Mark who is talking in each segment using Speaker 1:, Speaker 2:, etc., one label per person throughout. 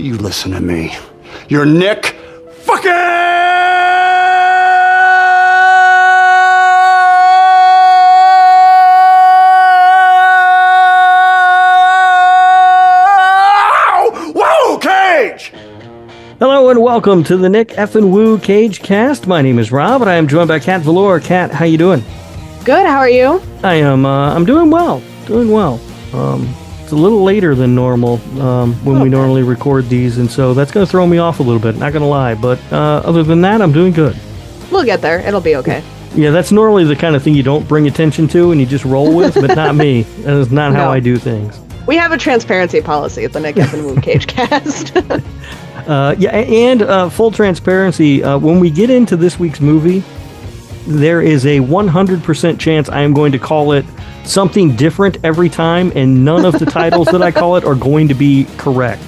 Speaker 1: You listen to me. You're Nick fucking. Whoa, Cage!
Speaker 2: Hello and welcome to the Nick F and Woo Cage Cast. My name is Rob, and I am joined by Kat Valor. Kat, how you doing?
Speaker 3: Good. How are you?
Speaker 2: I am. Uh, I'm doing well. Doing well. Um, it's a little later than normal um, when we normally record these, and so that's going to throw me off a little bit. Not going to lie, but uh, other than that, I'm doing good.
Speaker 3: We'll get there. It'll be okay.
Speaker 2: Yeah, that's normally the kind of thing you don't bring attention to and you just roll with, but not me. That is not how I do things.
Speaker 3: We have a transparency policy at the Nick and Moon Cage Cast.
Speaker 2: Uh, yeah, and uh, full transparency, uh, when we get into this week's movie, there is a 100% chance I am going to call it something different every time, and none of the titles that I call it are going to be correct.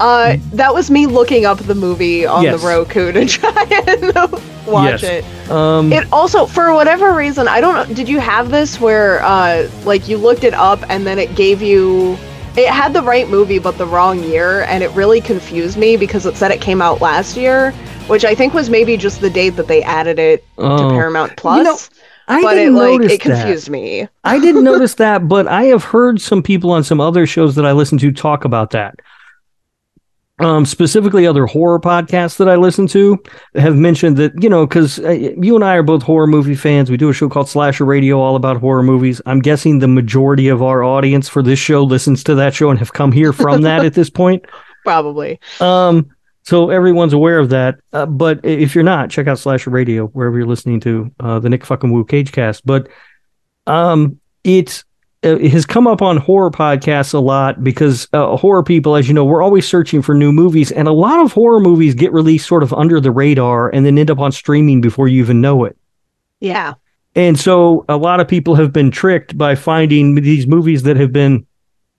Speaker 3: uh, that was me looking up the movie on
Speaker 2: Yes.
Speaker 3: the Roku to try and watch
Speaker 2: Yes.
Speaker 3: it.
Speaker 2: Um,
Speaker 3: It also, for whatever reason, I don't know. Did you have this where, uh, like, you looked it up and then it gave you. It had the right movie but the wrong year, and it really confused me because it said it came out last year, which I think was maybe just the date that they added it
Speaker 2: Oh.
Speaker 3: to Paramount Plus.
Speaker 2: know, I
Speaker 3: but
Speaker 2: didn't
Speaker 3: like
Speaker 2: notice
Speaker 3: it confused
Speaker 2: that.
Speaker 3: me.
Speaker 2: I didn't notice that, but I have heard some people on some other shows that I listen to talk about that. Um, specifically, other horror podcasts that I listen to have mentioned that you know because uh, you and I are both horror movie fans. We do a show called Slasher Radio, all about horror movies. I'm guessing the majority of our audience for this show listens to that show and have come here from that at this point.
Speaker 3: Probably.
Speaker 2: Um, so everyone's aware of that. Uh, but if you're not, check out Slasher Radio wherever you're listening to uh, the Nick fucking Woo Cage Cast. But um, it's uh, it has come up on horror podcasts a lot because uh, horror people, as you know, we're always searching for new movies, and a lot of horror movies get released sort of under the radar and then end up on streaming before you even know it.
Speaker 3: Yeah.
Speaker 2: And so a lot of people have been tricked by finding these movies that have been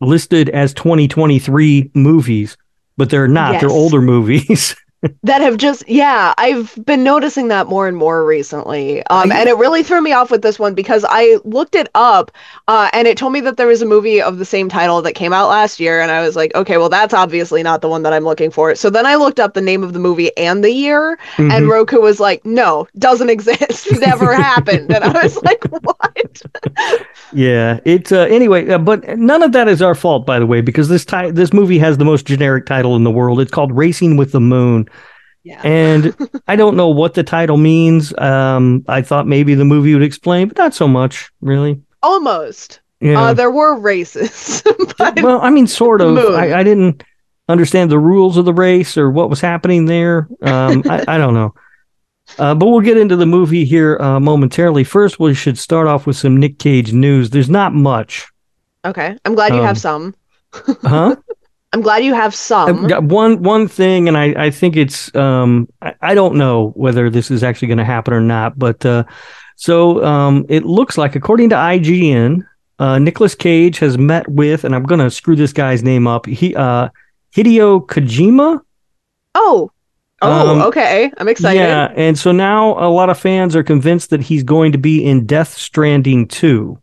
Speaker 2: listed as 2023 movies, but they're not. They're older movies.
Speaker 3: That have just yeah, I've been noticing that more and more recently. Um and it really threw me off with this one because I looked it up uh and it told me that there was a movie of the same title that came out last year and I was like, okay, well that's obviously not the one that I'm looking for. So then I looked up the name of the movie and the year and
Speaker 2: Mhm.
Speaker 3: Roku was like, no, doesn't exist. Never happened. And I was like, what?
Speaker 2: yeah. it's uh, anyway, uh, but none of that is our fault, by the way, because this ti- this movie has the most generic title in the world. It's called Racing with the Moon.
Speaker 3: Yeah.
Speaker 2: And I don't know what the title means. Um, I thought maybe the movie would explain, but not so much, really.
Speaker 3: Almost.
Speaker 2: Yeah.
Speaker 3: Uh there were races.
Speaker 2: well, I mean, sort of. I, I didn't understand the rules of the race or what was happening there. Um, I, I don't know. Uh, but we'll get into the movie here uh, momentarily. First, we should start off with some Nick Cage news. There's not much,
Speaker 3: okay. I'm glad you
Speaker 2: Um,
Speaker 3: have some.
Speaker 2: huh?
Speaker 3: I'm glad you have some.
Speaker 2: I've got one one thing, and I I think it's um I, I don't know whether this is actually going to happen or not, but uh, so um it looks like according to IGN, uh, Nicolas Cage has met with, and I'm going to screw this guy's name up. He uh Hideo Kojima.
Speaker 3: Oh. Oh,
Speaker 2: Um,
Speaker 3: okay. I'm excited.
Speaker 2: Yeah, and so now a lot of fans are convinced that he's going to be in Death Stranding 2.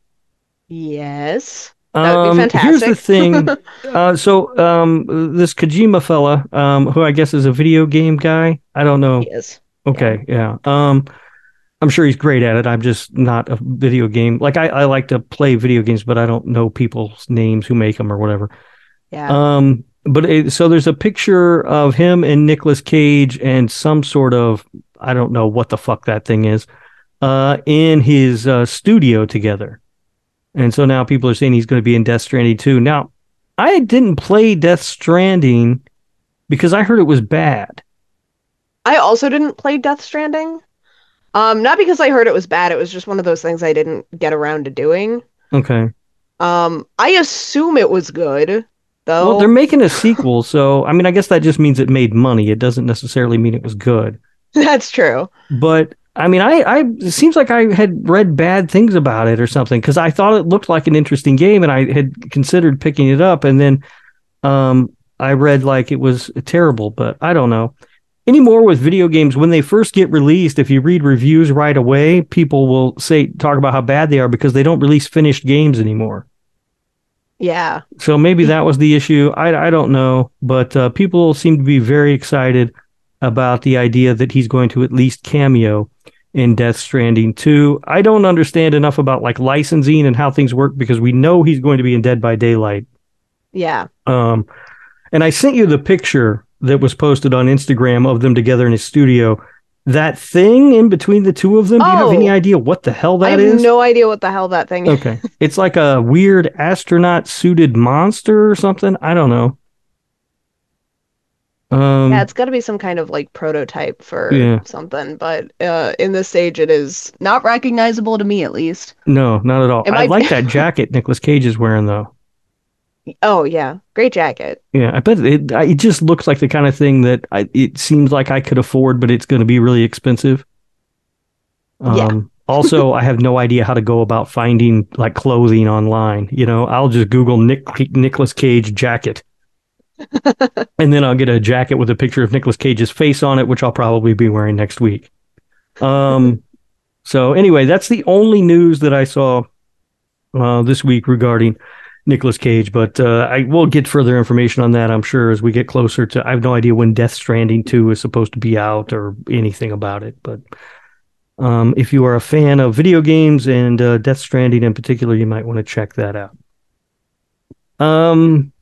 Speaker 3: Yes. That would be
Speaker 2: Um, Here's the thing. uh, so um, this Kojima fella, um, who I guess is a video game guy. I don't know.
Speaker 3: He is.
Speaker 2: Okay, yeah. Um, I'm sure he's great at it. I'm just not a video game. Like I, I like to play video games, but I don't know people's names who make them or whatever.
Speaker 3: Yeah.
Speaker 2: Um, but it, so there's a picture of him and Nicolas Cage and some sort of I don't know what the fuck that thing is, uh, in his uh, studio together. And so now people are saying he's going to be in Death Stranding 2. Now, I didn't play Death Stranding because I heard it was bad.
Speaker 3: I also didn't play Death Stranding. Um, not because I heard it was bad, it was just one of those things I didn't get around to doing.
Speaker 2: Okay.
Speaker 3: Um, I assume it was good, though.
Speaker 2: Well, they're making a sequel, so I mean, I guess that just means it made money. It doesn't necessarily mean it was good.
Speaker 3: That's true.
Speaker 2: But I mean, I, I it seems like I had read bad things about it or something because I thought it looked like an interesting game and I had considered picking it up, and then um, I read like it was terrible. But I don't know anymore with video games. When they first get released, if you read reviews right away, people will say talk about how bad they are because they don't release finished games anymore.
Speaker 3: Yeah.
Speaker 2: So maybe that was the issue. I, I don't know, but uh, people seem to be very excited about the idea that he's going to at least cameo in Death Stranding 2. I don't understand enough about like licensing and how things work because we know he's going to be in Dead by Daylight.
Speaker 3: Yeah.
Speaker 2: Um, and I sent you the picture that was posted on Instagram of them together in his studio. That thing in between the two of them, do you have
Speaker 3: Oh.
Speaker 2: any idea what the hell that is?
Speaker 3: I have
Speaker 2: is?
Speaker 3: no idea what the hell that thing is.
Speaker 2: Okay. It's like a weird astronaut suited monster or something. I don't know. Um,
Speaker 3: Yeah, it's got to be some kind of like prototype for
Speaker 2: Yeah.
Speaker 3: something, but uh, in this stage, it is not recognizable to me at least.
Speaker 2: no, not at all.
Speaker 3: It
Speaker 2: I
Speaker 3: might-
Speaker 2: like that jacket Nicolas Cage is wearing, though.
Speaker 3: Oh yeah, great jacket.
Speaker 2: Yeah, I bet it. It just looks like the kind of thing that I, it seems like I could afford, but it's going to be really expensive. Um,
Speaker 3: Yeah.
Speaker 2: also, I have no idea how to go about finding like clothing online. You know, I'll just Google Nick Nicolas Cage jacket, and then I'll get a jacket with a picture of Nicolas Cage's face on it, which I'll probably be wearing next week. Um, so anyway, that's the only news that I saw uh, this week regarding Nicolas Cage, but uh, I will get further information on that, I'm sure, as we get closer to. I have no idea when Death Stranding 2 is supposed to be out or anything about it, but um, if you are a fan of video games and uh, Death Stranding in particular, you might want to check that out. Um,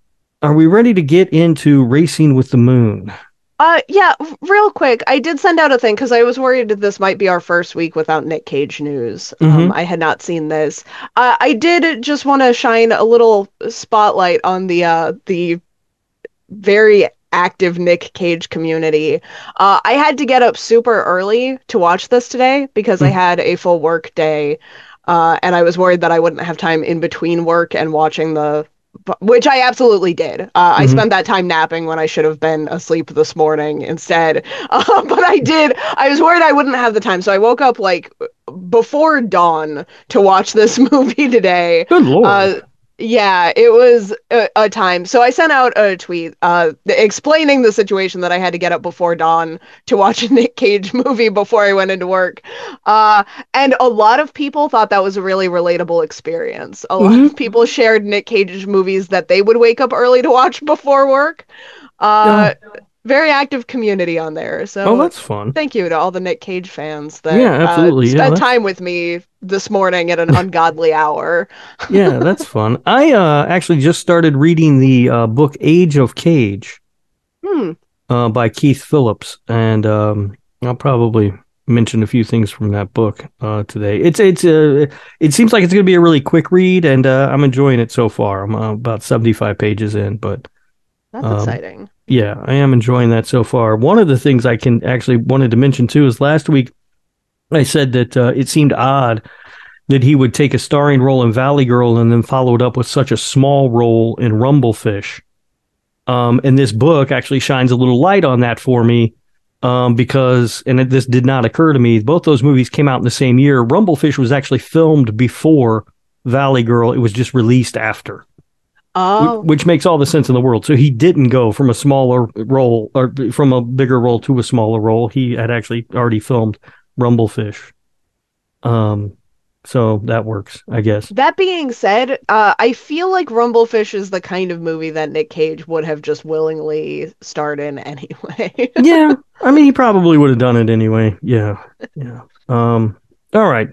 Speaker 2: are we ready to get into Racing with the Moon?
Speaker 3: Uh, yeah, real quick, I did send out a thing because I was worried that this might be our first week without Nick Cage news. Um, I had not seen this. Uh, I did just want to shine a little spotlight on the uh the very active Nick Cage community. Uh, I had to get up super early to watch this today because I
Speaker 2: Mm.
Speaker 3: had a full work day, uh, and I was worried that I wouldn't have time in between work and watching the. Which I absolutely did. Uh, I
Speaker 2: Mhm.
Speaker 3: spent that time napping when I should have been asleep this morning instead. Uh, but I did. I was worried I wouldn't have the time, so I woke up like before dawn to watch this movie today.
Speaker 2: Good lord.
Speaker 3: Uh, yeah, it was a, a time. So I sent out a tweet uh, explaining the situation that I had to get up before dawn to watch a Nick Cage movie before I went into work. Uh, and a lot of people thought that was a really relatable experience. A lot of people shared Nick Cage movies that they would wake up early to watch before work. Uh, Very active community on there. So
Speaker 2: oh, that's fun.
Speaker 3: thank you to all the Nick Cage fans that
Speaker 2: Yeah, absolutely.
Speaker 3: uh,
Speaker 2: Yeah,
Speaker 3: spent
Speaker 2: that's-
Speaker 3: time with me this morning at an ungodly hour.
Speaker 2: yeah, that's fun. I uh, actually just started reading the uh, book Age of Cage
Speaker 3: Hmm.
Speaker 2: uh, by Keith Phillips, and um, I'll probably mention a few things from that book uh, today. It's it's uh, it seems like it's going to be a really quick read, and uh, I'm enjoying it so far. I'm uh, about 75 pages in, but
Speaker 3: That's
Speaker 2: Um,
Speaker 3: exciting.
Speaker 2: Yeah, I am enjoying that so far. One of the things I can actually wanted to mention too is last week I said that uh, it seemed odd that he would take a starring role in Valley Girl and then follow it up with such a small role in Rumblefish. Um, and this book actually shines a little light on that for me um, because, and it, this did not occur to me, both those movies came out in the same year. Rumblefish was actually filmed before Valley Girl, it was just released after
Speaker 3: Oh,
Speaker 2: which makes all the sense in the world. So he didn't go from a smaller role or from a bigger role to a smaller role. He had actually already filmed Rumblefish. Um, so that works, I guess.
Speaker 3: that being said, uh, I feel like Rumblefish is the kind of movie that Nick Cage would have just willingly starred in anyway.
Speaker 2: yeah, I mean, he probably would have done it anyway. Yeah, yeah. Um, all right,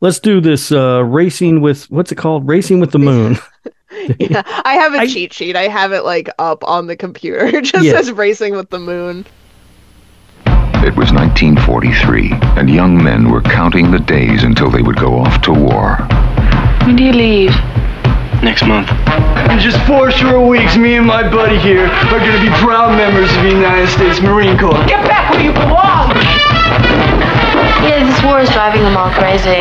Speaker 2: let's do this. Uh, racing with what's it called? Racing with the Moon.
Speaker 3: yeah, I have a
Speaker 2: I-
Speaker 3: cheat sheet. I have it like up on the computer. It just
Speaker 2: Yeah.
Speaker 3: says Racing with the Moon.
Speaker 4: It was 1943, and young men were counting the days until they would go off to war.
Speaker 5: When do you leave?
Speaker 6: Next month.
Speaker 7: In just four short weeks, me and my buddy here are gonna be proud members of the United States Marine Corps. Get back where you belong!
Speaker 5: Yeah, this war is driving them all crazy.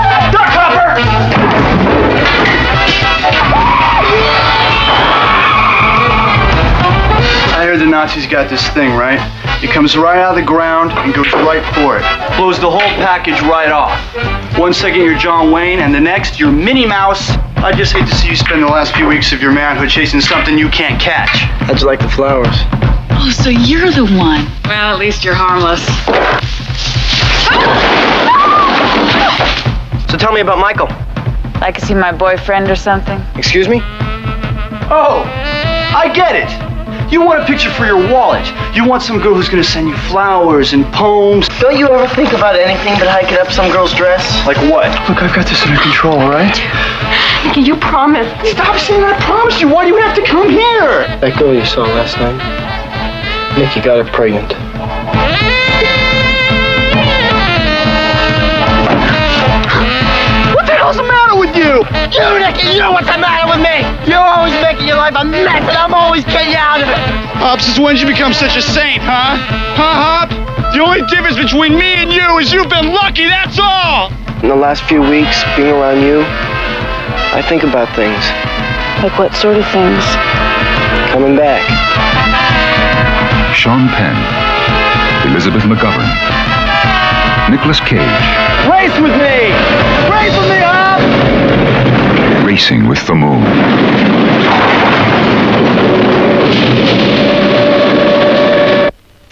Speaker 7: I the Nazis got this thing, right? It comes right out of the ground and goes right for it. Blows the whole package right off. One second you're John Wayne, and the next you're Minnie Mouse. I just hate to see you spend the last few weeks of your manhood chasing something you can't catch. How'd you like the flowers?
Speaker 8: Oh, so you're the one. Well, at least you're harmless.
Speaker 6: So tell me about Michael.
Speaker 8: Like to see my boyfriend or something?
Speaker 6: Excuse me?
Speaker 7: Oh, I get it. You want a picture for your wallet. You want some girl who's gonna send you flowers and poems.
Speaker 6: Don't you ever think about anything but hiking up some girl's dress?
Speaker 7: Like what? Look, I've got this under control, all right?
Speaker 5: Nicky, you promised.
Speaker 7: Stop saying I promised you. Why do you have to come here?
Speaker 6: That girl you saw last night, Nikki got her pregnant.
Speaker 7: You?
Speaker 6: You, Nikki, you know what's the matter with me? You're always making your life a mess, and I'm always getting you out of it.
Speaker 1: Hop, since when did you become such a saint, huh? Huh, Hop? The only difference between me and you is you've been lucky, that's all!
Speaker 6: In the last few weeks, being around you, I think about things.
Speaker 8: Like what sort of things?
Speaker 6: Coming back.
Speaker 4: Sean Penn, Elizabeth McGovern, Nicolas Cage,
Speaker 7: Race with me! Race with me, Hop!
Speaker 4: Racing with the Moon.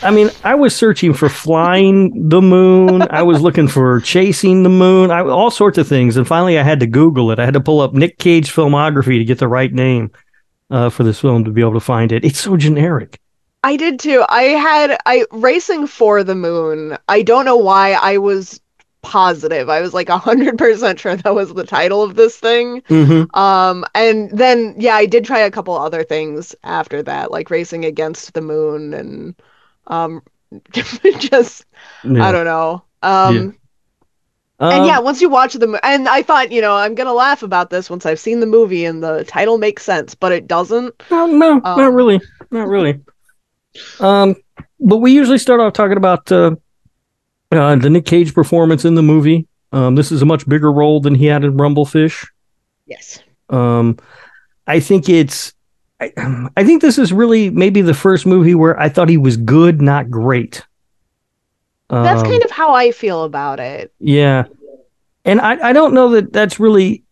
Speaker 2: I mean, I was searching for flying the moon. I was looking for chasing the moon. I, all sorts of things, and finally, I had to Google it. I had to pull up Nick Cage filmography to get the right name uh, for this film to be able to find it. It's so generic.
Speaker 3: I did too. I had I racing for the moon. I don't know why I was positive. I was like hundred percent sure that was the title of this thing.
Speaker 2: Mm-hmm.
Speaker 3: Um, and then yeah, I did try a couple other things after that, like racing against the moon and um, just I don't know. Um, and yeah, once you watch the mo- and I thought, you know, I'm gonna laugh about this once I've seen the movie and the title makes sense, but it doesn't.
Speaker 2: No, no,
Speaker 3: Um,
Speaker 2: not really, not really. Um, but we usually start off talking about uh, uh, the Nick Cage performance in the movie. Um, this is a much bigger role than he had in Rumblefish.
Speaker 3: Yes.
Speaker 2: Um, I think it's, I, I think this is really maybe the first movie where I thought he was good, not great.
Speaker 3: That's
Speaker 2: Um,
Speaker 3: kind of how I feel about it.
Speaker 2: yeah, and I, I don't know that that's really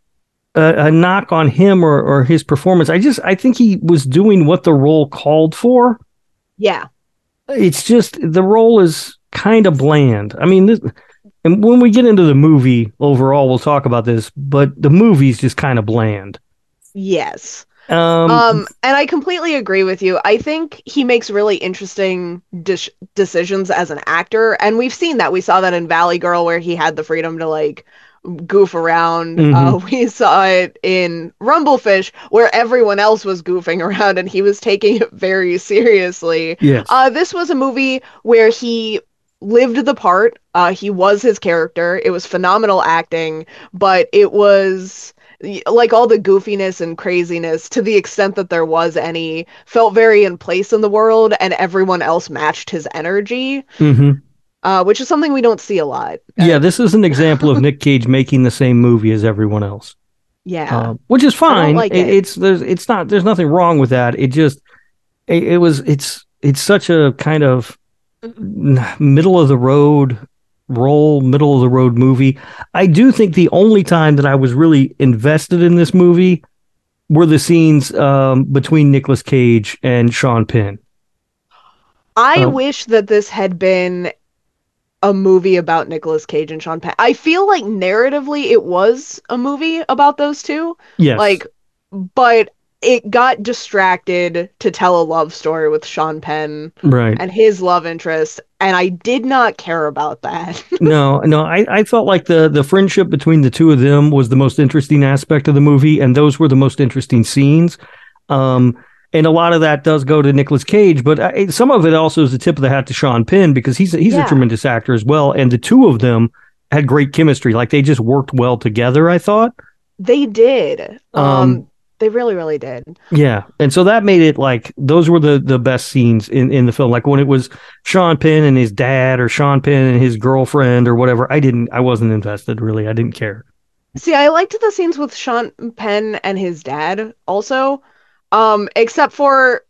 Speaker 2: a, a knock on him or, or his performance. I just I think he was doing what the role called for.
Speaker 3: Yeah.
Speaker 2: It's just the role is kind of bland. I mean, this, and when we get into the movie overall, we'll talk about this. But the movie's just kind of bland.
Speaker 3: Yes.
Speaker 2: Um,
Speaker 3: Um, and I completely agree with you. I think he makes really interesting decisions as an actor, and we've seen that. We saw that in Valley Girl, where he had the freedom to like goof around. Uh, we saw it in Rumblefish, where everyone else was goofing around and he was taking it very seriously.
Speaker 2: yes.
Speaker 3: Uh, this was a movie where he lived the part. Uh, he was his character. It was phenomenal acting, but it was like all the goofiness and craziness to the extent that there was any felt very in place in the world and everyone else matched his energy
Speaker 2: hmm
Speaker 3: uh, which is something we don't see a lot
Speaker 2: Yeah, this is an example of Nick Cage making the same movie as everyone else.
Speaker 3: yeah
Speaker 2: um, which is fine.
Speaker 3: like
Speaker 2: It-
Speaker 3: it.
Speaker 2: It's there's it's not there's nothing wrong with that. It just it, it was it's it's such a kind of middle of the road role, middle of the road movie. I do think the only time that I was really invested in this movie were the scenes um, between Nicolas Cage and Sean Penn.
Speaker 3: i
Speaker 2: um,
Speaker 3: wish that this had been a movie about Nicolas Cage and Sean Penn. I feel like narratively it was a movie about those two.
Speaker 2: Yes,
Speaker 3: Like, but it got distracted to tell a love story with Sean Penn
Speaker 2: right.
Speaker 3: and his love interest, and I did not care about that.
Speaker 2: no, no, I, I felt like the the friendship between the two of them was the most interesting aspect of the movie, and those were the most interesting scenes. Um, and a lot of that does go to Nicolas Cage, but I, some of it also is the tip of the hat to Sean Penn because he's he's
Speaker 3: Yeah.
Speaker 2: a tremendous actor as well, and the two of them had great chemistry. Like they just worked well together. I thought,
Speaker 3: they did. Um,
Speaker 2: Um,
Speaker 3: they really, really did.
Speaker 2: yeah, and so that made it like those were the the best scenes in in the film. Like when it was Sean Penn and his dad, or Sean Penn and his girlfriend, or whatever. I didn't, I wasn't invested really. I didn't care.
Speaker 3: See, I liked the scenes with Sean Penn and his dad also, um, except for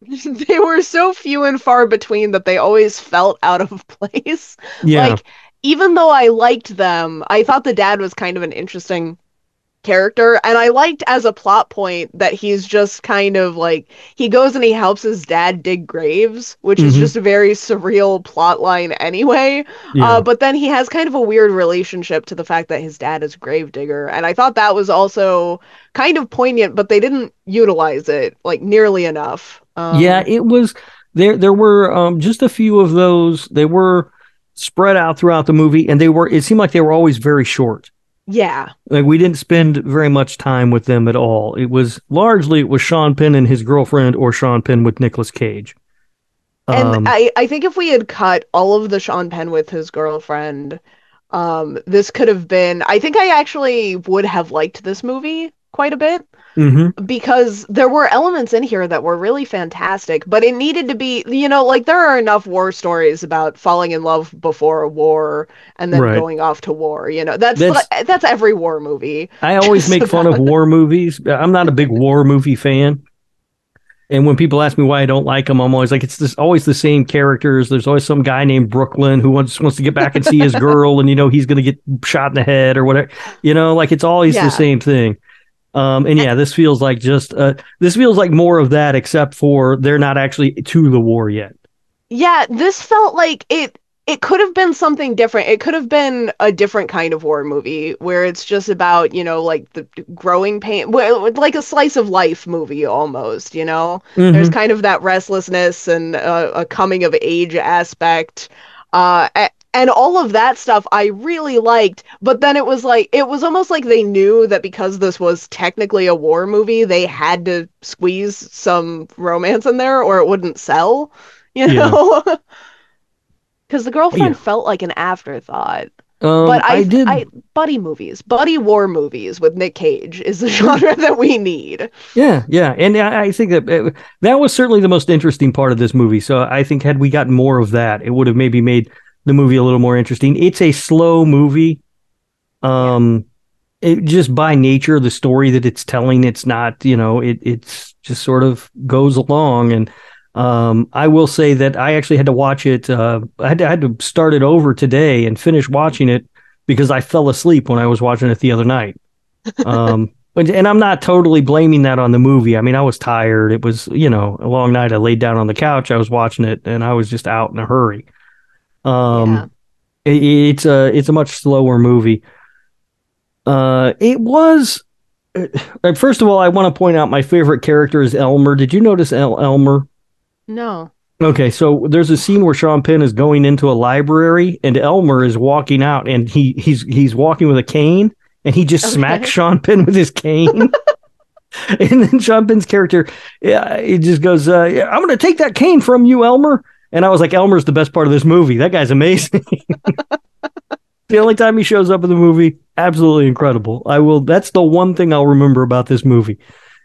Speaker 3: they were so few and far between that they always felt out of place.
Speaker 2: Yeah.
Speaker 3: Like, even though I liked them, I thought the dad was kind of an interesting character and I liked as a plot point that he's just kind of like he goes and he helps his dad dig graves, which is
Speaker 2: Mhm.
Speaker 3: just a very surreal plot line anyway.
Speaker 2: Yeah.
Speaker 3: Uh, but then he has kind of a weird relationship to the fact that his dad is a gravedigger. And I thought that was also kind of poignant, but they didn't utilize it like nearly enough. Um,
Speaker 2: yeah, it was there. There were um, just a few of those. They were spread out throughout the movie, and they were. It seemed like they were always very short.
Speaker 3: Yeah.
Speaker 2: Like we didn't spend very much time with them at all. It was largely it was Sean Penn and his girlfriend, or Sean Penn with Nicolas Cage.
Speaker 3: And
Speaker 2: Um,
Speaker 3: I, I think if we had cut all of the Sean Penn with his girlfriend, um, this could have been. I think I actually would have liked this movie quite a bit
Speaker 2: mhm.
Speaker 3: because there were elements in here that were really fantastic, but it needed to be, you know, like there are enough war stories about falling in love before a war and then
Speaker 2: Right.
Speaker 3: going off to war. You know, that's
Speaker 2: That's-
Speaker 3: li- that's every war movie.
Speaker 2: I always make fun of war movies. I'm not a big war movie fan. And when people ask me why I don't like them, I'm always like, it's this, always the same characters. There's always some guy named Brooklyn who wants wants to get back and see his girl, and you know he's going to get shot in the head or whatever. You know, like it's always
Speaker 3: Yeah.
Speaker 2: the same thing. Um, and yeah, this feels like just uh, this feels like more of that, except for they're not actually to the war yet.
Speaker 3: Yeah, this felt like it it could have been something different. It could have been a different kind of war movie where it's just about, you know, like the growing pain, like a slice of life movie almost, you know? There's kind of that restlessness and uh, a coming of age aspect. Uh, and all of that stuff I really liked, but then it was like it was almost like they knew that because this was technically a war movie, they had to squeeze some romance in there or it wouldn't sell, you know? Because the girlfriend
Speaker 2: Yeah.
Speaker 3: felt like an afterthought.
Speaker 2: Um,
Speaker 3: but I,
Speaker 2: I did.
Speaker 3: I buddy movies, buddy war movies with Nick Cage is the genre that we need.
Speaker 2: Yeah, yeah, and I, I think that that was certainly the most interesting part of this movie. So I think had we gotten more of that, it would have maybe made the movie a little more interesting. It's a slow movie, um, it just by nature the story that it's telling, it's not you know it it's just sort of goes along. And um, I will say that I actually had to watch it. Uh, I had to, I had to start it over today and finish watching it because I fell asleep when I was watching it the other night. Um, and I'm not totally blaming that on the movie. I mean, I was tired. It was, you know, a long night. I laid down on the couch. I was watching it, and I was just out in a hurry. Um, it- it's a it's a much slower movie. Uh, it was. uh, First of all, I want to point out my favorite character is Elmer. Did you notice El- Elmer?
Speaker 3: No.
Speaker 2: Okay, so there's a scene where Sean Penn is going into a library and Elmer is walking out and he he's he's walking with a cane and he just
Speaker 3: Okay.
Speaker 2: smacks Sean Penn with his cane. and then Sean Penn's character yeah, he just goes, uh, I'm gonna take that cane from you, Elmer. And I was like, Elmer's the best part of this movie. That guy's amazing. the only time he shows up in the movie, absolutely incredible. I will that's the one thing I'll remember about this movie.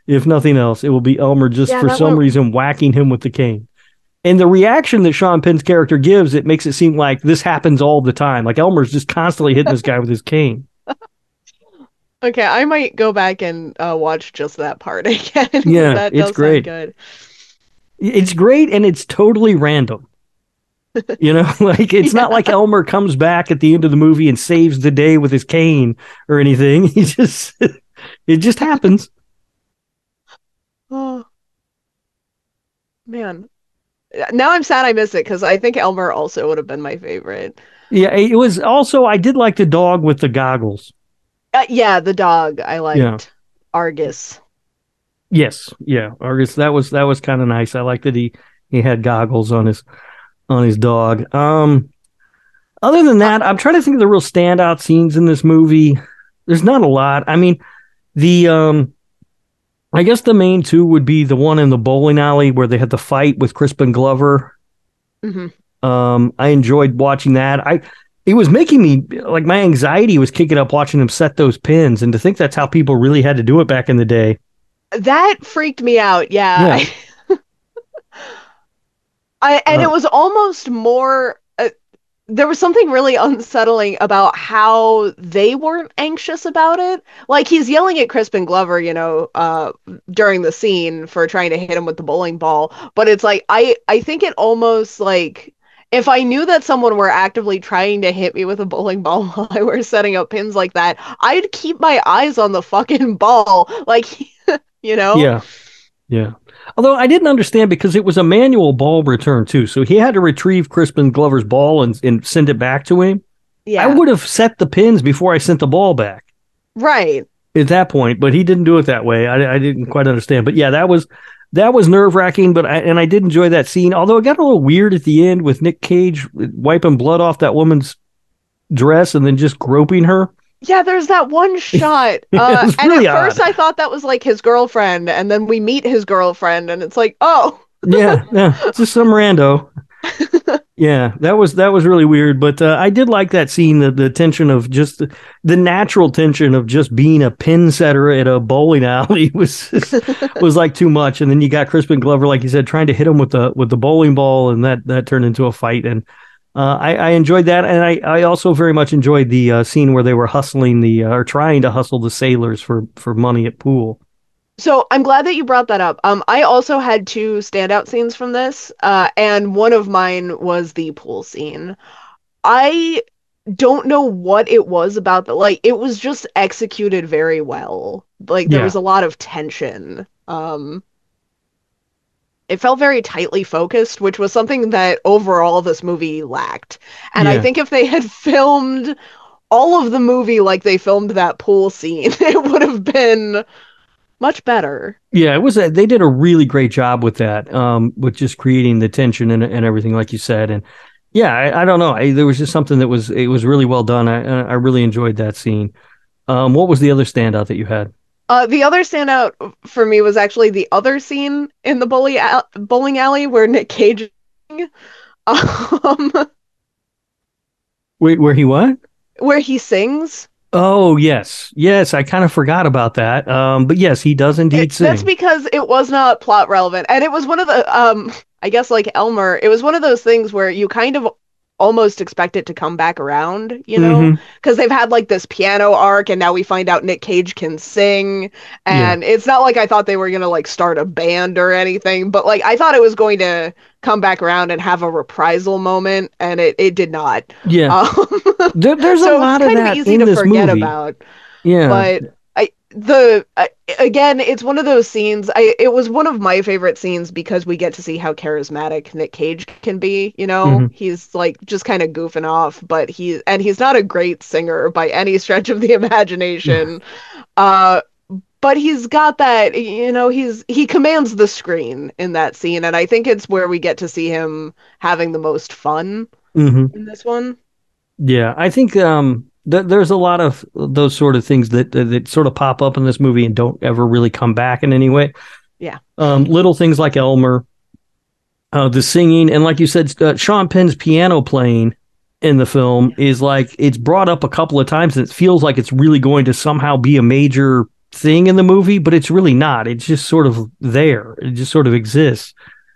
Speaker 2: If nothing else, it will be Elmer just
Speaker 3: Yeah,
Speaker 2: for some
Speaker 3: one-
Speaker 2: reason whacking him with the cane. And the reaction that Sean Penn's character gives, it makes it seem like this happens all the time. Like Elmer's just constantly hitting this guy with his cane.
Speaker 3: Okay, I might go back and uh, watch just that part again.
Speaker 2: Yeah,
Speaker 3: that
Speaker 2: it's great.
Speaker 3: good.
Speaker 2: It's great and it's totally random. You know, like it's not like Elmer comes back at the end of the movie and saves the day with his cane or anything. He just it just happens.
Speaker 3: Oh. Man. Now I'm sad I missed it because I think Elmer also would have been my favorite.
Speaker 2: Yeah, it was also I did like the dog with the goggles.
Speaker 3: Uh, yeah, the dog I liked.
Speaker 2: Yeah.
Speaker 3: Argus.
Speaker 2: Yes, yeah, Argus. That was that was kind of nice. I like that he he had goggles on his on his dog. Um, other than that, I'm trying to think of the real standout scenes in this movie. There's not a lot. I mean, the um, I guess the main two would be the one in the bowling alley where they had the fight with Crispin Glover.
Speaker 3: hmm
Speaker 2: Um, I enjoyed watching that. I it was making me like my anxiety was kicking up watching them set those pins, and to think that's how people really had to do it back in the day.
Speaker 3: That freaked me out. Yeah. I and
Speaker 2: Uh.
Speaker 3: it was almost more. Uh, there was something really unsettling about how they weren't anxious about it. Like he's yelling at Crispin Glover, you know, uh, during the scene for trying to hit him with the bowling ball. But it's like I I think it almost like if I knew that someone were actively trying to hit me with a bowling ball while I were setting up pins like that, I'd keep my eyes on the fucking ball. Like, you know?
Speaker 2: Yeah. Yeah. Although I didn't understand because it was a manual ball return too. So he had to retrieve Crispin Glover's ball and, and send it back to him.
Speaker 3: Yeah.
Speaker 2: I would have set the pins before I sent the ball back
Speaker 3: right.
Speaker 2: at that point, but he didn't do it that way. I, I didn't quite understand. But yeah, that was that was nerve wracking. But I, and I did enjoy that scene. Although it got a little weird at the end with Nick Cage wiping blood off that woman's dress and then just groping her.
Speaker 3: Yeah, there's that one shot. Uh, and
Speaker 2: really
Speaker 3: at first. I thought that was like his girlfriend, and then we meet his girlfriend, and it's like, oh,
Speaker 2: yeah, yeah, just some rando. yeah, that was that was really weird, but uh, I did like that scene. The, the tension of just the, the natural tension of just being a pin setter at a bowling alley was was like too much. And then you got Crispin Glover, like you said, trying to hit him with the with the bowling ball, and that that turned into a fight. And uh, I, I enjoyed that, and I, I also very much enjoyed the uh, scene where they were hustling the uh, or trying to hustle the sailors for for money at pool.
Speaker 3: So I'm glad that you brought that up. Um, I also had two standout scenes from this, uh, and one of mine was the pool scene. I don't know what it was about the like it was just executed very well. Like there
Speaker 2: Yeah.
Speaker 3: was a lot of tension. Um it felt very tightly focused, which was something that overall this movie lacked. And I think if they had filmed all of the movie like they filmed that pool scene, it would have been much better.
Speaker 2: Yeah, it was. A, they did a really great job with that, um, with just creating the tension and, and everything, like you said. And yeah, I, I don't know. I, there was just something that was it was really well done. I I really enjoyed that scene. Um, what was the other standout that you had?
Speaker 3: Uh, the other standout for me was actually the other scene in the bowling, al- bowling alley where Nick Cage. Um,
Speaker 2: Wait, where he what?
Speaker 3: where he sings.
Speaker 2: Oh yes, yes. I kind of forgot about that. Um, but yes, he does indeed
Speaker 3: It-
Speaker 2: sing.
Speaker 3: that's because it was not plot relevant, and it was one of the um, I guess like Elmer, it was one of those things where you kind of almost expect it to come back around, you know, because they've had like this piano arc, and now we find out Nick Cage can sing, and it's not like I thought they were gonna like start a band or anything, but like I thought it was going to come back around and have a reprisal moment, and it it did not.
Speaker 2: Yeah,
Speaker 3: Um,
Speaker 2: there, there's
Speaker 3: so
Speaker 2: a lot
Speaker 3: it's
Speaker 2: of that in
Speaker 3: to
Speaker 2: this
Speaker 3: forget
Speaker 2: movie.
Speaker 3: about.
Speaker 2: Yeah,
Speaker 3: but the again it's one of those scenes I it was one of my favorite scenes because we get to see how charismatic Nick Cage can be, you know.
Speaker 2: Mhm.
Speaker 3: He's like just kind of goofing off, but he and he's not a great singer by any stretch of the imagination. uh but he's got that you know he's he commands the screen in that scene and I think it's where we get to see him having the most fun
Speaker 2: hmm
Speaker 3: in this one.
Speaker 2: Yeah, I think um, th- there's a lot of those sort of things that, that that sort of pop up in this movie and don't ever really come back in any way.
Speaker 3: Yeah.
Speaker 2: Um, little things like Elmer, uh, the singing, and like you said, uh, Sean Penn's piano playing in the film is like it's brought up a couple of times, and it feels like it's really going to somehow be a major thing in the movie, but it's really not. It's just sort of there. It just sort of exists.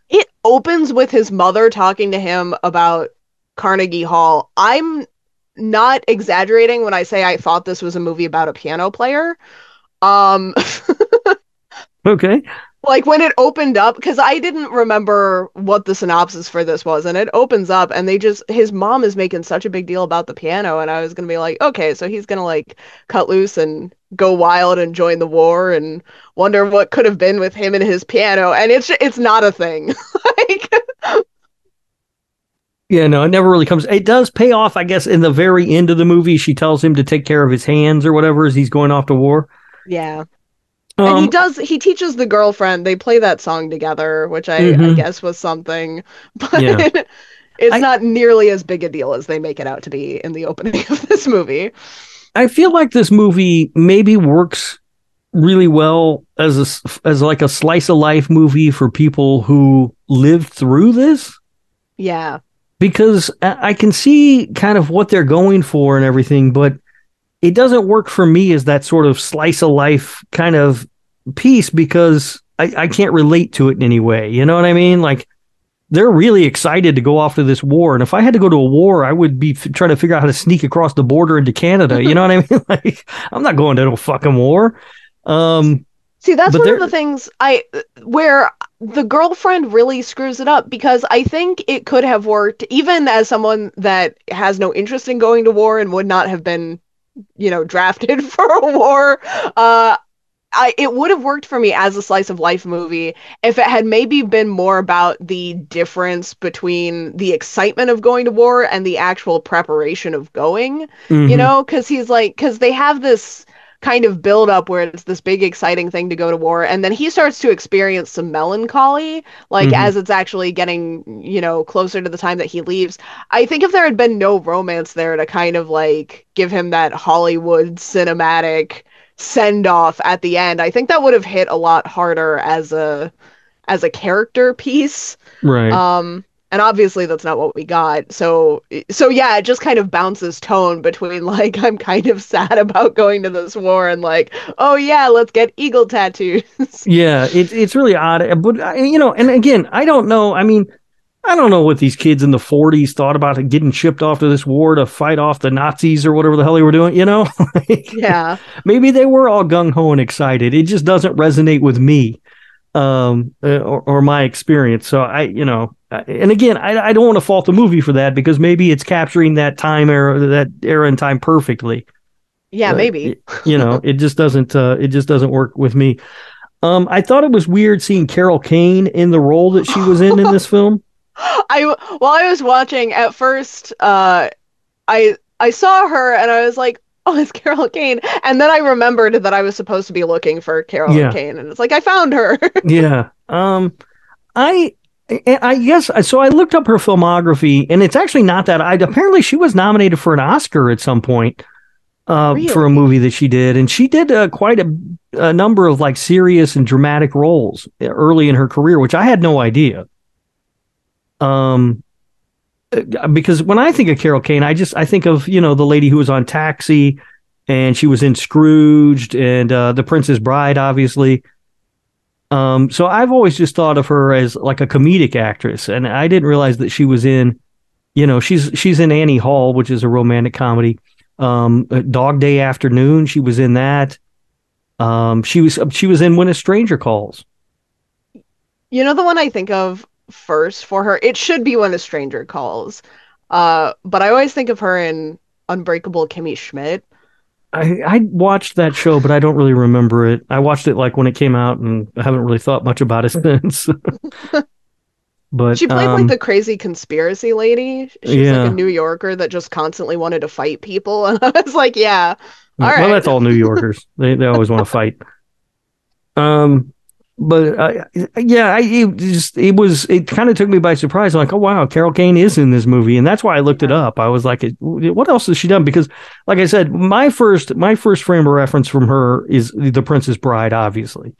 Speaker 3: it opens with his mother talking to him about Carnegie Hall. I'm not exaggerating when I say I thought this was a movie about a piano player. Um
Speaker 2: Okay.
Speaker 3: like when it opened up cuz I didn't remember what the synopsis for this was and it opens up and they just his mom is making such a big deal about the piano and I was going to be like, okay, so he's going to like cut loose and go wild and join the war and wonder what could have been with him and his piano and it's it's not a thing. like
Speaker 2: Yeah, no, it never really comes. It does pay off, I guess, in the very end of the movie. She tells him to take care of his hands or whatever as he's going off to war.
Speaker 3: Yeah. and he
Speaker 2: Um,
Speaker 3: does he teaches the girlfriend they play that song together which i, I
Speaker 2: Mhm.
Speaker 3: guess was something but
Speaker 2: Yeah.
Speaker 3: it's
Speaker 2: I-
Speaker 3: not nearly as big a deal as they make it out to be in the opening of this movie
Speaker 2: I feel like this movie maybe works really well as a as like a slice of life movie for people who lived through this
Speaker 3: yeah
Speaker 2: because I can see kind of what they're going for and everything, but it doesn't work for me as that sort of slice of life kind of piece because I, I can't relate to it in any way. You know what I mean? Like they're really excited to go off to this war, and if I had to go to a war, I would be f- trying to figure out how to sneak across the border into Canada. You know what I mean? Like I'm not going to no fucking war. Um,
Speaker 3: See, that's
Speaker 2: But
Speaker 3: one
Speaker 2: there-
Speaker 3: of the things I where the girlfriend really screws it up because I think it could have worked even as someone that has no interest in going to war and would not have been, you know, drafted for a war. Uh I it would have worked for me as a slice of life movie if it had maybe been more about the difference between the excitement of going to war and the actual preparation of going you
Speaker 2: Mhm.
Speaker 3: know because he's like because they have this kind of build up where it's this big exciting thing to go to war and then he starts to experience some melancholy like
Speaker 2: Mhm.
Speaker 3: as it's actually getting you know closer to the time that he leaves i think if there had been no romance there to kind of like give him that hollywood cinematic send off at the end i think that would have hit a lot harder as a as a character piece
Speaker 2: right.
Speaker 3: um and obviously that's not what we got so so yeah it just kind of bounces tone between like i'm kind of sad about going to this war and like oh yeah let's get eagle tattoos
Speaker 2: Yeah, it, it's really odd. But, uh, you know, and again, I don't know. I mean, I don't know what these kids in the 40s thought about getting shipped off to this war to fight off the Nazis or whatever the hell they were doing, you know? Like,
Speaker 3: yeah
Speaker 2: Maybe they were all gung ho and excited. It just doesn't resonate with me um, uh, or, or my experience. So I, you know, uh, and again, I, I don't want to fault the movie for that because maybe it's capturing that time era, that era and time perfectly.
Speaker 3: yeah
Speaker 2: Uh,
Speaker 3: maybe
Speaker 2: you know, it just doesn't. Uh, it just doesn't work with me. Um, I thought it was weird seeing Carol Kane in the role that she was in in this film.
Speaker 3: i while i was watching at first uh i i saw her and i was like oh it's carol kane and then i remembered that i was supposed to be looking for carol
Speaker 2: Yeah.
Speaker 3: kane and it's like i found her
Speaker 2: yeah. Um, I. I I guess so. I looked up her filmography, and it's actually not that. I apparently she was nominated for an Oscar at some point uh, for a movie that she did, and she did uh, quite a, a number of like serious and dramatic roles early in her career, which I had no idea. Um, uh, because when I think of Carol Kane, I just I think of you know the lady who was on Taxi, and she was in Scrooged and uh, The Princess Bride, obviously. Um, so I've always just thought of her as like a comedic actress, and I didn't realize that she was in, you know, she's she's in Annie Hall, which is a romantic comedy. Um, uh, Dog Day Afternoon, she was in that. Um, she was she was in When a Stranger Calls.
Speaker 3: You know the one I think of first for her? It should be when a stranger calls. Uh, but I always think of her in Unbreakable Kimmy Schmidt.
Speaker 2: I I watched that show, but I don't really remember it. I watched it like when it came out, and I haven't really thought much about it since. but
Speaker 3: She played
Speaker 2: um,
Speaker 3: like the crazy conspiracy lady. She's
Speaker 2: yeah.
Speaker 3: like a New Yorker that just constantly wanted to fight people. And I was like, yeah, all
Speaker 2: well,
Speaker 3: right.
Speaker 2: that's all New Yorkers. they they always want to fight. Um, but uh, yeah, I it just it was it kind of took me by surprise. I'm like, oh wow, Carol Kane is in this movie, and that's why I looked it up. I was like, what else has she done? Because, like I said, my first my first frame of reference from her is The Princess Bride, obviously.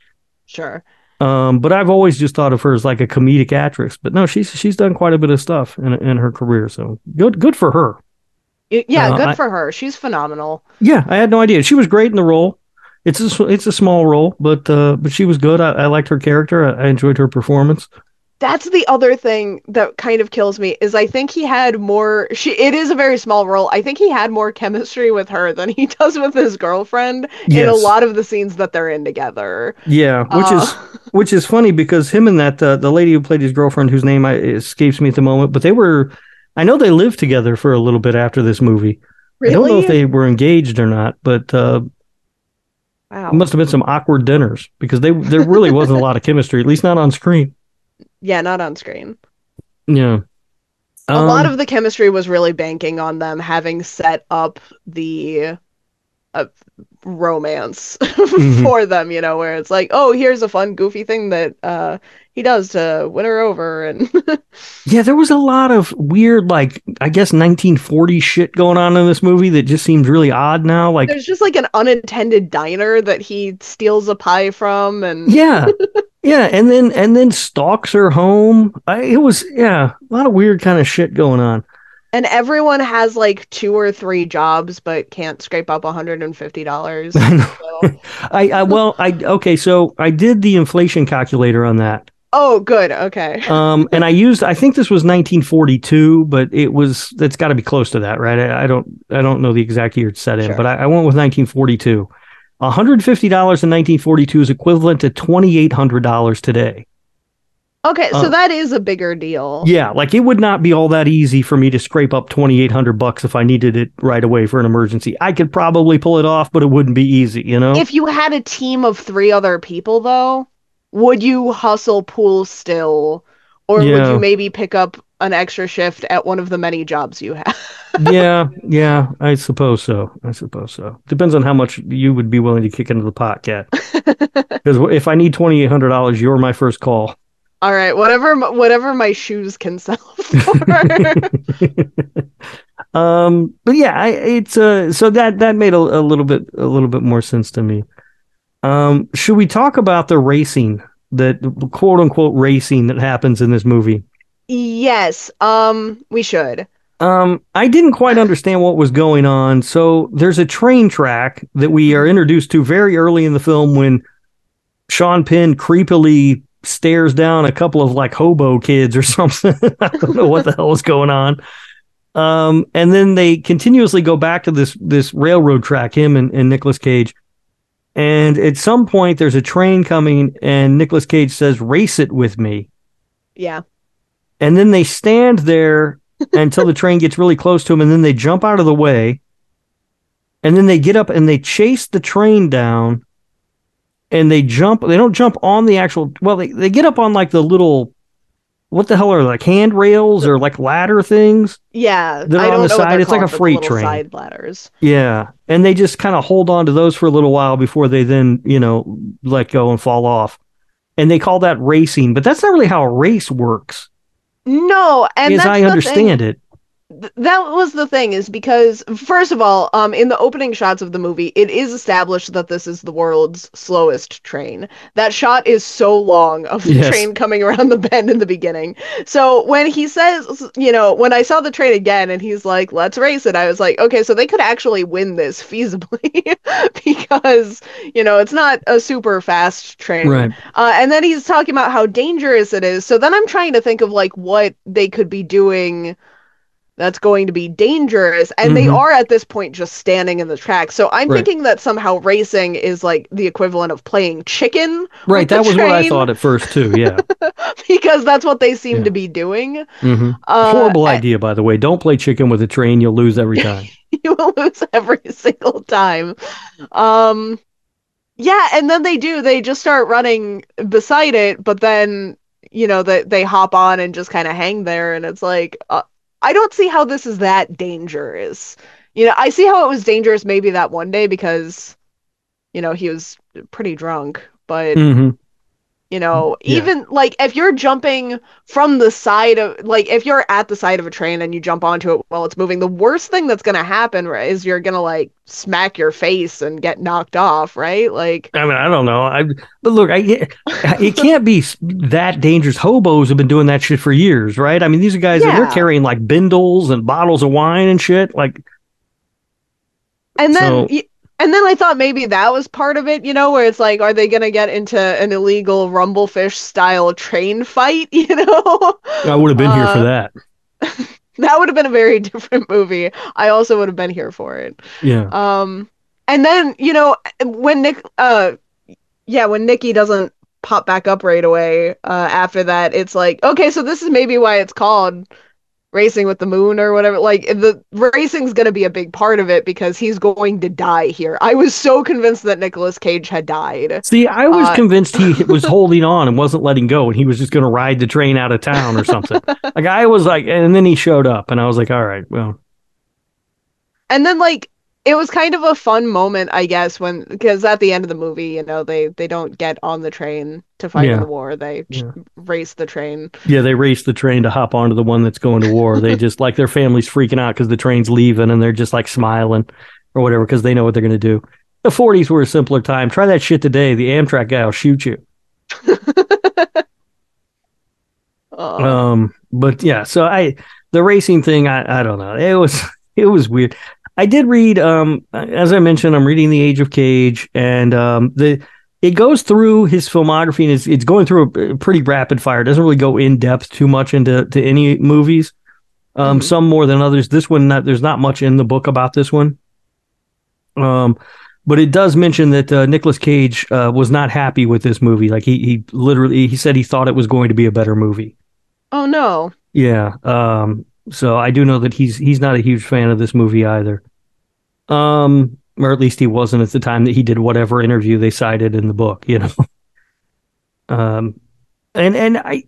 Speaker 3: sure.
Speaker 2: Um, but I've always just thought of her as like a comedic actress. But no, she's she's done quite a bit of stuff in in her career. So good good for her.
Speaker 3: Yeah,
Speaker 2: Uh,
Speaker 3: good
Speaker 2: I-
Speaker 3: for her. She's phenomenal.
Speaker 2: Yeah, I had no idea. She was great in the role. It's a it's a small role, but uh, but she was good. I, I liked her character. I, I enjoyed her performance.
Speaker 3: That's the other thing that kind of kills me is I think he had more she it is a very small role. I think he had more chemistry with her than he does with his girlfriend in a lot of the scenes that they're in together.
Speaker 2: Yeah, which
Speaker 3: Uh,
Speaker 2: is which is funny because him and that uh, the lady who played his girlfriend, whose name I, escapes me at the moment, but they were. I know they lived together for a little bit after this movie. I don't know if they were engaged or not, but uh,
Speaker 3: Wow.
Speaker 2: it must have been some awkward dinners because they there really wasn't a lot of chemistry, at least not on screen.
Speaker 3: Yeah, not on screen.
Speaker 2: Yeah,
Speaker 3: a lot
Speaker 2: Um,
Speaker 3: of the chemistry was really banking on them having set up the uh, romance
Speaker 2: Mm-hmm.
Speaker 3: for them, you know, where it's like, oh, here's a fun, goofy thing that uh, he does to win her over, and
Speaker 2: Yeah, there was a lot of weird, like I guess 1940 shit going on in this movie that just seems really odd now. Like,
Speaker 3: there's just like an unintended diner that he steals a pie from, and
Speaker 2: yeah, yeah, and then and then stalks her home. I, it was yeah, a lot of weird kind of shit going on.
Speaker 3: And everyone has like two or three jobs but can't scrape up $150.
Speaker 2: I know.
Speaker 3: So-
Speaker 2: I, I well, I okay, so I did the inflation calculator on that.
Speaker 3: oh, good. Okay.
Speaker 2: Um, and I used I think this was 1942, but it was it's got to be close to that, right? I, I don't I don't know the exact year it's set in,
Speaker 3: Sure.
Speaker 2: but I, I went with 1942. $150 in 1942 is equivalent to $2,800 today.
Speaker 3: Okay, so
Speaker 2: Uh,
Speaker 3: that is a bigger deal.
Speaker 2: Yeah, like it would not be all that easy for me to scrape up 2800 bucks if I needed it right away for an emergency. I could probably pull it off, but it wouldn't be easy, you know?
Speaker 3: If you had a team of three other people, though, would you hustle pool still, or would you maybe pick up an extra shift at one of the many jobs you have?
Speaker 2: yeah, yeah, I suppose so. I suppose so. Depends on how much you would be willing to kick into the pot, cat. Because if I need $2800, you're my first call.
Speaker 3: All right, whatever, whatever my shoes can sell for.
Speaker 2: um but yeah I, it's uh so that that made a, a little bit a little bit more sense to me um should we talk about the racing that quote unquote racing that happens in this movie
Speaker 3: yes, um, we should.
Speaker 2: um i didn't quite understand what was going on so there's a train track that we are introduced to very early in the film when sean penn creepily stares down a couple of like hobo kids or something i don't know what the hell is going on um, and then they continuously go back to this this railroad track, him and, and Nicolas Cage. And at some point, there's a train coming, and Nicolas Cage says, "Race it with me."
Speaker 3: Yeah.
Speaker 2: And then they stand there until the train gets really close to them, and then they jump out of the way. And then they get up and they chase the train down. And they jump. They don't jump on the actual. Well, they, they get up on like the little. What the hell are like handrails or like ladder things?
Speaker 3: Yeah,
Speaker 2: They're
Speaker 3: I
Speaker 2: on
Speaker 3: don't
Speaker 2: the
Speaker 3: know
Speaker 2: side. It's like a freight train.
Speaker 3: Side ladders.
Speaker 2: Yeah. And they just kind of hold on to those for a little while before they then, you know, let go and fall off. And they call that racing, but that's not really how a race works,
Speaker 3: No, and
Speaker 2: as I understand it.
Speaker 3: Th- that was the thing is because first of all um in the opening shots of the movie it is established that this is the world's slowest train that shot is so long of the
Speaker 2: Yes.
Speaker 3: train coming around the bend in the beginning so when he says you know when i saw the train again and he's like let's race it i was like okay so they could actually win this feasibly because you know it's not a super fast train
Speaker 2: Right.
Speaker 3: uh, and then he's talking about how dangerous it is. So then I'm trying to think of like what they could be doing that's going to be dangerous. And they
Speaker 2: Mhm.
Speaker 3: are at this point just standing in the track. So I'm
Speaker 2: Right.
Speaker 3: thinking that somehow racing is like the equivalent of playing chicken.
Speaker 2: Right. That was what I thought at first, too. Yeah.
Speaker 3: Because that's what they seem
Speaker 2: Yeah.
Speaker 3: to be doing.
Speaker 2: hmm
Speaker 3: Uh,
Speaker 2: Horrible idea, by the way. Don't play chicken with a train. You'll lose every time.
Speaker 3: you will lose every single time. Um yeah, and then they do, they just start running beside it, but then you know they they hop on and just kind of hang there and it's like uh, I don't see how this is that dangerous. You know, I see how it was dangerous maybe that one day because you know, he was pretty drunk, but
Speaker 2: hmm
Speaker 3: you know, mm,
Speaker 2: Yeah.
Speaker 3: even like if you're jumping from the side of like if you're at the side of a train and you jump onto it while it's moving, the worst thing that's gonna happen right, is you're gonna like smack your face and get knocked off, right? Like
Speaker 2: I mean, I don't know. I but look, I it can't be that dangerous. Hobos have been doing that shit for years, right? I mean, these are guys that they're carrying like bindles and bottles of wine and shit. Like,
Speaker 3: and then
Speaker 2: So-
Speaker 3: y- and then I thought maybe that was part of it, you know, where it's like, are they gonna get into an illegal rumblefish style train fight, you know?
Speaker 2: I would have been here for
Speaker 3: Uh,
Speaker 2: that.
Speaker 3: that would have been a very different movie. I also would have been here for it.
Speaker 2: Yeah.
Speaker 3: Um, and then you know when Nick, uh, yeah, when Nikki doesn't pop back up right away, uh, after that, it's like okay, so this is maybe why it's called Racing with the Moon or whatever. Like the racing's gonna be a big part of it because he's going to die here. I was so convinced that Nicolas Cage had died.
Speaker 2: See, I was
Speaker 3: Uh,
Speaker 2: convinced he was holding on and wasn't letting go, and he was just going to ride the train out of town or something. like I was like, and then he showed up, and I was like, all right, well,
Speaker 3: And then like it was kind of a fun moment, I guess, when because at the end of the movie, you know, they they don't get on the train to fight
Speaker 2: Yeah.
Speaker 3: in the war. They
Speaker 2: Yeah.
Speaker 3: race the train.
Speaker 2: yeah, they race the train to hop onto the one that's going to war. They just like their family's freaking out because the train's leaving, and they're just like smiling or whatever because they know what they're going to do. The 40s were a simpler time. Try that shit today. The Amtrak guy will shoot you.
Speaker 3: Uh,
Speaker 2: Um, but yeah, so I the racing thing, I I don't know. It was it was weird. I did read, um, as I mentioned, I'm reading The Age of Cage, and um, the it goes through his filmography and it's it's going through a pretty rapid fire. It doesn't really go in depth too much into to any movies. Um,
Speaker 3: Mhm.
Speaker 2: some more than others. This one, not, there's not much in the book about this one. Um, but it does mention that uh, Nicolas Cage uh, was not happy with this movie. Like he he literally he said he thought it was going to be a better movie.
Speaker 3: Oh no.
Speaker 2: Yeah. Um. So I do know that he's he's not a huge fan of this movie either. Um. Or at least he wasn't at the time that he did whatever interview they cited in the book. You know. um. And and I,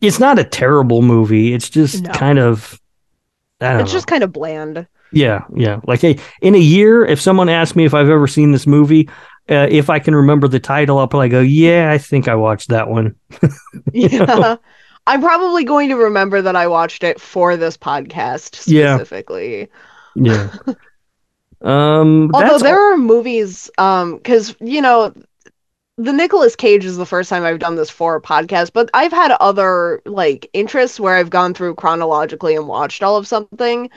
Speaker 2: it's not a terrible movie. It's just
Speaker 3: No.
Speaker 2: kind of. I don't
Speaker 3: It's
Speaker 2: know.
Speaker 3: just kind of bland.
Speaker 2: Yeah, yeah. Like, hey, in a year, if someone asks me if I've ever seen this movie, uh, if I can remember the title, I'll probably go, "Yeah, I think I watched that one."
Speaker 3: Yeah. I'm probably going to remember that I watched it for this podcast specifically.
Speaker 2: Yeah. um.
Speaker 3: Although there are movies, um, because you know, the Nicolas Cage is the first time I've done this for a podcast, but I've had other like interests where I've gone through chronologically and watched all of something.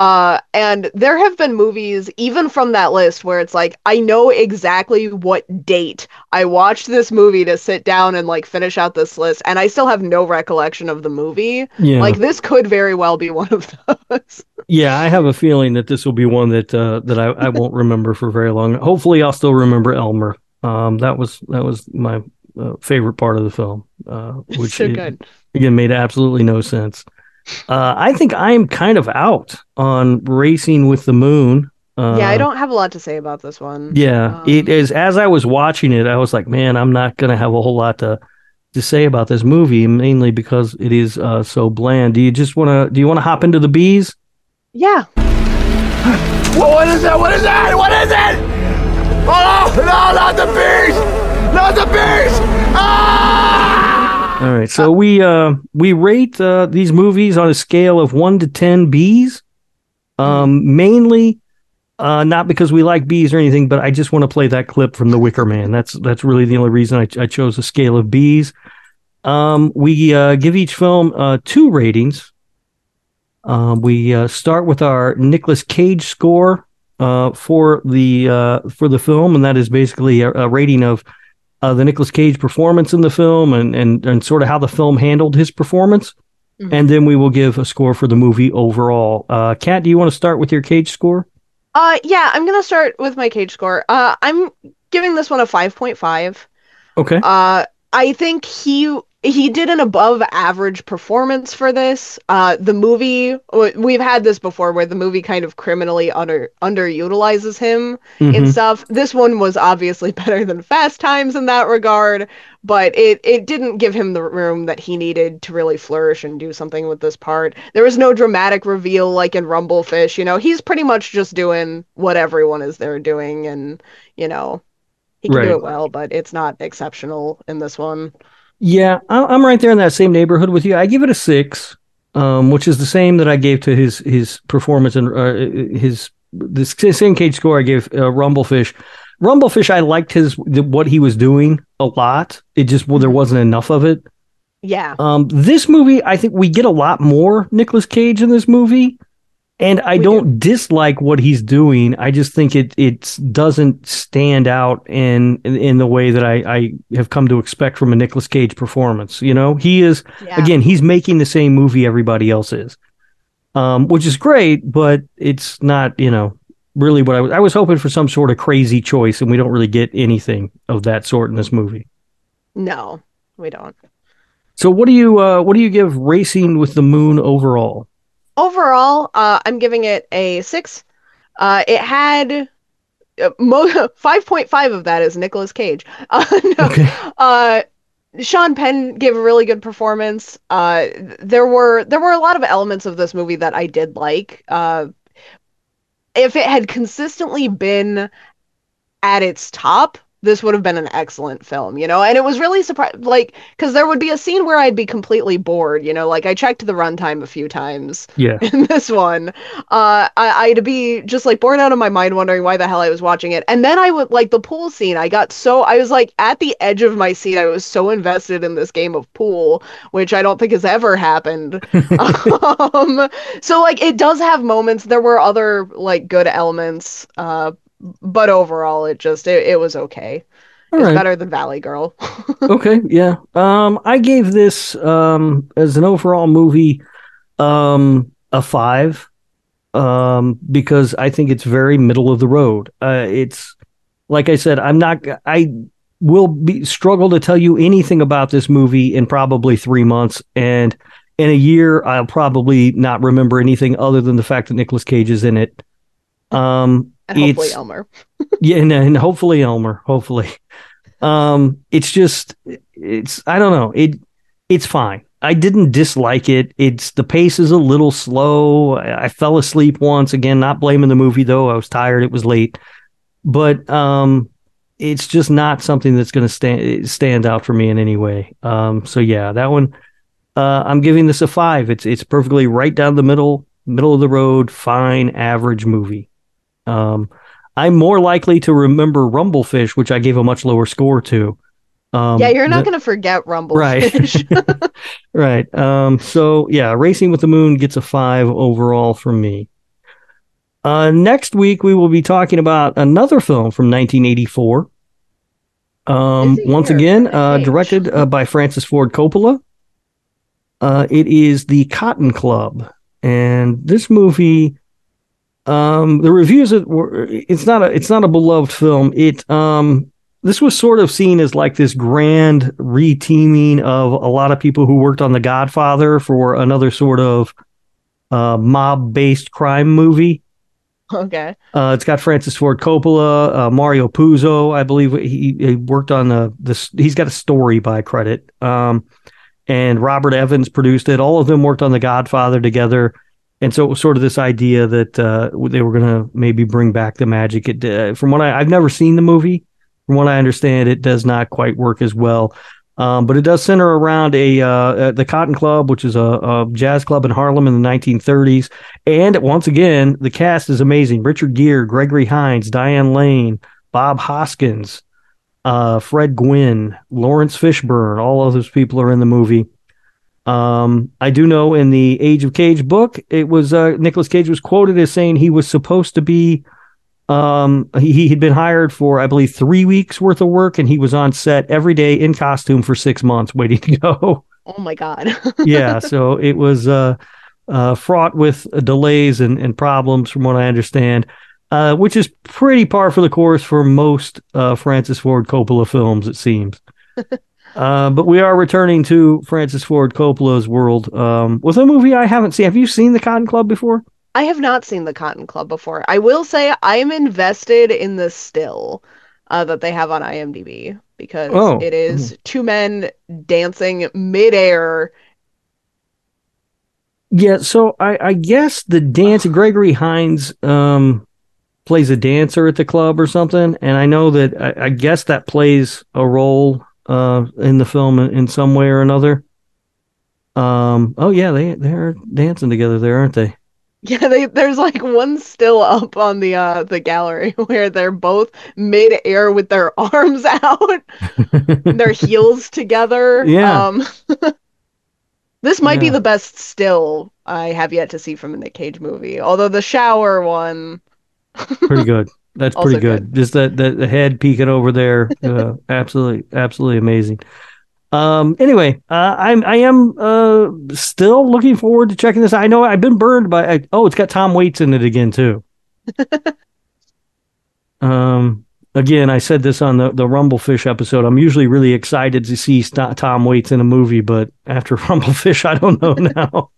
Speaker 3: Uh, and there have been movies, even from that list, where it's like I know exactly what date I watched this movie to sit down and like finish out this list, and I still have no recollection of the movie.
Speaker 2: yeah,
Speaker 3: Like this could very well be one of those.
Speaker 2: yeah. I have a feeling that this will be one that uh, that I, I won't remember for very long. Hopefully, I'll still remember Elmer. Um, that was that was my uh, favorite part of the film, uh, which
Speaker 3: so
Speaker 2: it-
Speaker 3: good.
Speaker 2: again made absolutely no sense. Uh, I think I'm kind of out on racing with the moon. Uh,
Speaker 3: yeah, I don't have a lot to say about this one.
Speaker 2: Yeah,
Speaker 3: Um,
Speaker 2: it is. As I was watching it, I was like, man, I'm not going to have a whole lot to to say about this movie, mainly because it is uh, so bland. Do you just want to? Do you want to hop into the bees?
Speaker 3: Yeah.
Speaker 6: What, what is that? What is that? What is it? Oh, no, not the bees! Not the bees! Ah!
Speaker 2: All right, so we uh, we rate uh, these movies on a scale of one to ten bees. Um, mainly, uh, not because we like bees or anything, but I just want to play that clip from The Wicker Man. That's that's really the only reason I, I chose a scale of bees. Um, we uh, give each film uh, two ratings. Um, we uh, start with our Nicolas Cage score uh, for the uh, for the film, and that is basically a, a rating of uh, the Nicolas Cage performance in the film and, and and sort of how the film handled his performance.
Speaker 3: Mhm.
Speaker 2: And then we will give a score for the movie overall. Uh, Kat, do you want to start with your Cage score?
Speaker 3: Uh yeah, I'm gonna start with my cage score. Uh I'm giving this one a five point five.
Speaker 2: Okay.
Speaker 3: Uh I think he he did an above average performance for this. Uh the movie we've had this before where the movie kind of criminally under underutilizes him
Speaker 2: Mhm.
Speaker 3: and stuff. This one was obviously better than Fast Times in that regard, but it it didn't give him the room that he needed to really flourish and do something with this part. There was no dramatic reveal like in Rumblefish, you know. He's pretty much just doing what everyone is there doing and, you know, he can
Speaker 2: Right.
Speaker 3: do it well, but it's not exceptional in this one.
Speaker 2: Yeah, I'm right there in that same neighborhood with you. I give it a six, um, which is the same that I gave to his his performance and uh, his the same Cage score I gave uh, Rumblefish. Rumblefish, I liked his what he was doing a lot. It just well, there wasn't enough of it.
Speaker 3: Yeah.
Speaker 2: Um, this movie, I think we get a lot more Nicolas Cage in this movie, and I
Speaker 3: We
Speaker 2: don't dislike what he's doing. I just think it it doesn't stand out in in, in the way that I, I have come to expect from a Nicolas Cage performance. You know, he is
Speaker 3: Yeah.
Speaker 2: again he's making the same movie everybody else is, um, which is great, but it's not you know really what I was. I was hoping for some sort of crazy choice, and we don't really get anything of that sort in this movie.
Speaker 3: No, we don't.
Speaker 2: So what do you uh, what do you give Racing with the Moon overall?
Speaker 3: Overall, uh, I'm giving it a six. Uh, it had uh, mo- 5.5 of that is Nicolas Cage. Uh, no,
Speaker 2: Okay.
Speaker 3: uh, Sean Penn gave a really good performance. Uh, there were there were a lot of elements of this movie that I did like. Uh, if it had consistently been at its top, this would have been an excellent film, you know. And it was really surprised, like, because there would be a scene where I'd be completely bored, you know. Like I checked the runtime a few times
Speaker 2: Yeah.
Speaker 3: in this one. Uh, I, I'd be just like bored out of my mind, wondering why the hell I was watching it. And then I would like the pool scene. I got so I was like at the edge of my seat. I was so invested in this game of pool, which I don't think has ever happened. um, so like it does have moments. There were other like good elements. Uh, but overall, it just it, it was okay.
Speaker 2: All
Speaker 3: it's
Speaker 2: right.
Speaker 3: better than Valley Girl.
Speaker 2: okay. Yeah. Um, I gave this um as an overall movie um a five um because I think it's very middle of the road. Uh, it's like I said, I'm not. I will be struggle to tell you anything about this movie in probably three months, and in a year, I'll probably not remember anything other than the fact that Nicolas Cage is in it. Um,
Speaker 3: And hopefully
Speaker 2: it's-
Speaker 3: Elmer.
Speaker 2: yeah, and, and hopefully Elmer, hopefully. Um, it's just, it's I don't know. It it's fine. I didn't dislike it. It's the pace is a little slow. I, I fell asleep once. Again, not blaming the movie though. I was tired. It was late, but um, it's just not something that's going to stand stand out for me in any way. Um, so yeah, that one. Uh, I'm giving this a five. It's it's perfectly right down the middle, middle of the road, fine, average movie. Um, I'm more likely to remember Rumblefish, which I gave a much lower score to. Um,
Speaker 3: yeah, you're not going to forget Rumble.
Speaker 2: Right. right. Um, so yeah, Racing with the Moon gets a five overall from me. Uh, next week we will be talking about another film from 1984. Um, once again, uh, directed uh, by Francis Ford Coppola. Uh, it is the Cotton Club, and this movie, um, the reviews it were it's not a it's not a beloved film. It um this was sort of seen as like this grand reteaming of a lot of people who worked on The Godfather for another sort of uh, mob based crime movie.
Speaker 3: okay.
Speaker 2: Uh, it's got Francis Ford Coppola, uh, Mario Puzo. I believe he, he worked on the this. He's got a story by credit. Um, and Robert Evans produced it. All of them worked on The Godfather together, and so it was sort of this idea that uh, they were going to maybe bring back the magic. It, uh, from what I, I've never seen the movie. From what I understand, it does not quite work as well. Um, but it does center around a uh, uh, the Cotton Club, which is a, a jazz club in Harlem in the 1930s. And once again, the cast is amazing: Richard Gere, Gregory Hines, Diane Lane, Bob Hoskins, uh, Fred Gwynne, Laurence Fishburne. All of those people are in the movie. Um, I do know in the Age of Cage book, it was uh, Nicolas Cage was quoted as saying he was supposed to be. Um, he, he had been hired for, I believe, three weeks worth of work, and he was on set every day in costume for six months, waiting to go.
Speaker 3: Oh my God.
Speaker 2: yeah, so it was uh, uh, fraught with delays and, and problems, from what I understand, uh, which is pretty par for the course for most uh, Francis Ford Coppola films, it seems. uh, but we are returning to Francis Ford Coppola's world um, with a movie I haven't seen. Have you seen The Cotton Club before?
Speaker 3: I have not seen the Cotton Club before. I will say I am invested in the still uh, that they have on IMDb because
Speaker 2: Oh.
Speaker 3: it is two men dancing midair.
Speaker 2: Yeah, so I, I guess the dance Gregory Hines um plays a dancer at the club or something, and I know that I, I guess that plays a role uh in the film in, in some way or another. Um oh yeah, they they're dancing together there, aren't they?
Speaker 3: Yeah, they, there's like one still up on the uh the gallery where they're both mid air with their arms out, their heels together.
Speaker 2: Yeah.
Speaker 3: Um, this might be the best still I have yet to see from a Nick Cage movie. Although the shower one,
Speaker 2: pretty good. That's
Speaker 3: Also
Speaker 2: pretty good. Just that, that the head peeking over there, uh, absolutely, absolutely amazing. Um. Anyway, uh, I'm I am uh still looking forward to checking this. I know I've been burned by. I, oh, it's got Tom Waits in it again too. um. Again, I said this on the the Rumblefish episode. I'm usually really excited to see St- Tom Waits in a movie, but after Rumblefish, I don't know now.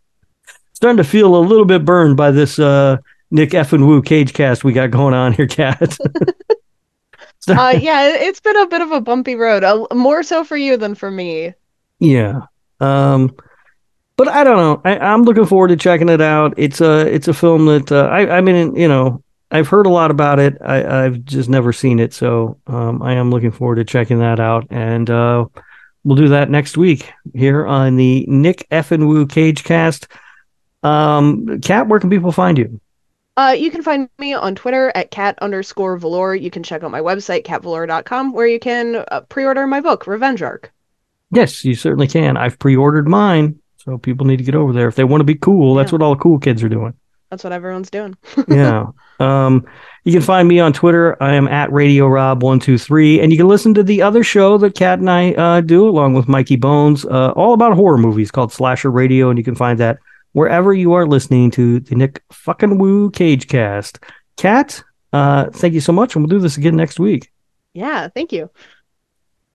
Speaker 2: Starting to feel a little bit burned by this uh Nick F and Woo cage cast we got going on here, Cat.
Speaker 3: uh, yeah, it- it's been a bit of a bumpy road. Uh, more so for you than for me.
Speaker 2: yeah. Um but I don't know. I, I'm looking forward to checking it out. It's a it's a film that uh, I I mean you know I've heard a lot about it. I I've just never seen it, so um, I am looking forward to checking that out. And uh, we'll do that next week here on the Nick F and Woo Cage Cast. Um, Kat, where can people find you?
Speaker 3: Uh, you can find me on Twitter at cat underscore velour. You can check out my website, catvelour.com, where you can uh, pre-order my book, Revenge Arc.
Speaker 2: Yes, you certainly can. I've pre-ordered mine, so people need to get over there if they want to be cool. That's
Speaker 3: Yeah.
Speaker 2: what all the cool kids are doing.
Speaker 3: That's what everyone's doing.
Speaker 2: yeah. Um, you can find me on Twitter. I am at Radio Rob one two three, and you can listen to the other show that Kat and I uh, do along with Mikey Bones, uh, all about horror movies called Slasher Radio, and you can find that wherever you are listening to the Nick fucking Woo Cage Cast. Kat, uh, thank you so much, and we'll do this again next week.
Speaker 3: Yeah, thank you.